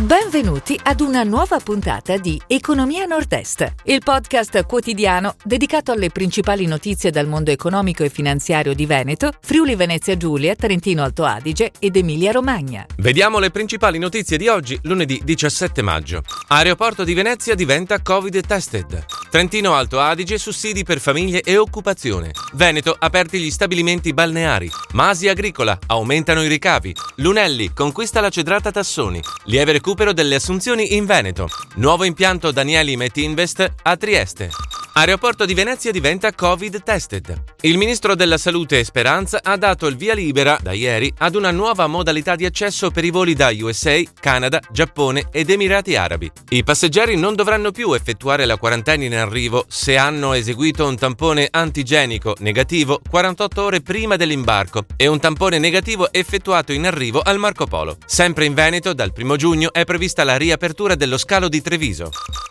Benvenuti ad una nuova puntata di Economia Nord-Est, il podcast quotidiano dedicato alle principali notizie dal mondo economico e finanziario di Veneto, Friuli Venezia Giulia, Trentino Alto Adige ed Emilia Romagna. Vediamo le principali notizie di oggi, lunedì 17 maggio. Aeroporto di Venezia diventa Covid tested. Trentino Alto Adige sussidi per famiglie e occupazione. Veneto aperti gli stabilimenti balneari. Masi Agricola aumentano i ricavi. Lunelli conquista la cedrata Tassoni. Lieve recupero delle assunzioni in Veneto. Nuovo impianto Danieli Metinvest a Trieste. Aeroporto di Venezia diventa Covid tested. Il ministro della Salute Speranza ha dato il via libera da ieri ad una nuova modalità di accesso per i voli da USA, Canada, Giappone ed Emirati Arabi. I passeggeri non dovranno più effettuare la quarantena in arrivo se hanno eseguito un tampone antigenico negativo 48 ore prima dell'imbarco e un tampone negativo effettuato in arrivo al Marco Polo. Sempre in Veneto, dal 1 giugno è prevista la riapertura dello scalo di Treviso.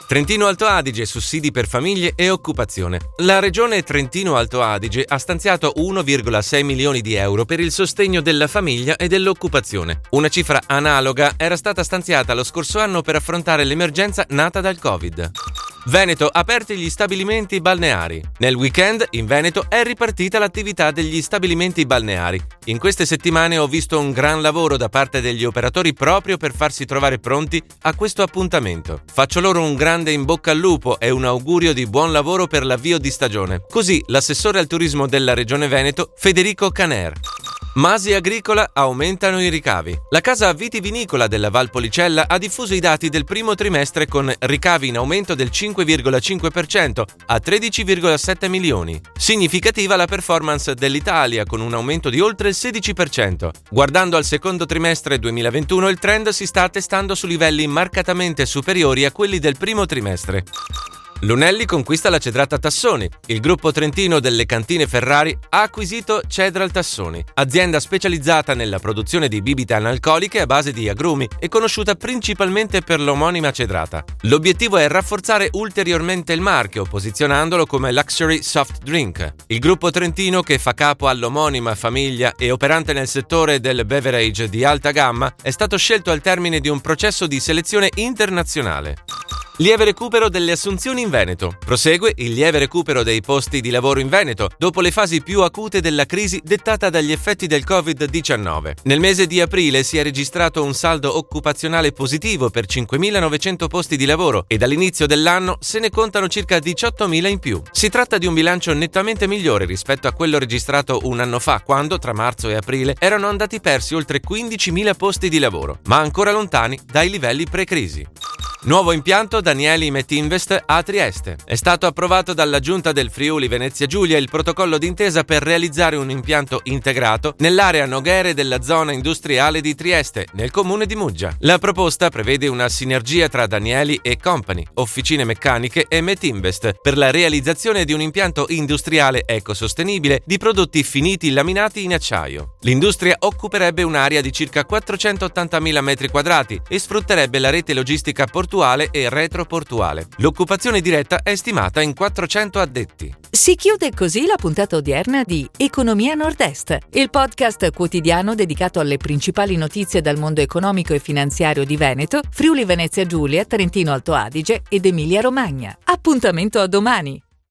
Trentino Alto Adige, sussidi per famiglie e occupazione. La regione Trentino Alto Adige ha stanziato 1,6 milioni di euro per il sostegno della famiglia e dell'occupazione. Una cifra analoga era stata stanziata lo scorso anno per affrontare l'emergenza nata dal Covid. Veneto aperti gli stabilimenti balneari. Nel weekend in Veneto è ripartita l'attività degli stabilimenti balneari. In queste settimane ho visto un gran lavoro da parte degli operatori proprio per farsi trovare pronti a questo appuntamento. Faccio loro un grande in bocca al lupo e un augurio di buon lavoro per l'avvio di stagione. Così l'assessore al turismo della Regione Veneto, Federico Caner. Masi Agricola aumentano i ricavi. La casa vitivinicola della Valpolicella ha diffuso i dati del primo trimestre con ricavi in aumento del 5,5% a 13,7 milioni. Significativa la performance dell'Italia con un aumento di oltre il 16%. Guardando al secondo trimestre 2021 il trend si sta attestando su livelli marcatamente superiori a quelli del primo trimestre. Lunelli conquista la Cedrata Tassoni. Il gruppo trentino delle cantine Ferrari ha acquisito Cedral Tassoni, azienda specializzata nella produzione di bibite analcoliche a base di agrumi e conosciuta principalmente per l'omonima cedrata. L'obiettivo è rafforzare ulteriormente il marchio, posizionandolo come luxury soft drink. Il gruppo trentino, che fa capo all'omonima famiglia e operante nel settore del beverage di alta gamma, è stato scelto al termine di un processo di selezione internazionale. Lieve recupero delle assunzioni in Veneto. Prosegue il lieve recupero dei posti di lavoro in Veneto dopo le fasi più acute della crisi dettata dagli effetti del Covid-19. Nel mese di aprile si è registrato un saldo occupazionale positivo per 5.900 posti di lavoro e dall'inizio dell'anno se ne contano circa 18.000 in più. Si tratta di un bilancio nettamente migliore rispetto a quello registrato un anno fa, quando tra marzo e aprile erano andati persi oltre 15.000 posti di lavoro, ma ancora lontani dai livelli pre-crisi. Nuovo impianto Danieli Metinvest a Trieste. È stato approvato dalla Giunta del Friuli Venezia Giulia il protocollo d'intesa per realizzare un impianto integrato nell'area noghere della zona industriale di Trieste, nel comune di Muggia. La proposta prevede una sinergia tra Danieli e Company, officine meccaniche e Metinvest per la realizzazione di un impianto industriale ecosostenibile di prodotti finiti laminati in acciaio. L'industria occuperebbe un'area di circa 480.000 m2 e sfrutterebbe la rete logistica portuale portuale e retroportuale. L'occupazione diretta è stimata in 400 addetti. Si chiude così la puntata odierna di Economia Nord-Est, il podcast quotidiano dedicato alle principali notizie dal mondo economico e finanziario di Veneto, Friuli Venezia Giulia, Trentino Alto Adige ed Emilia Romagna. Appuntamento a domani!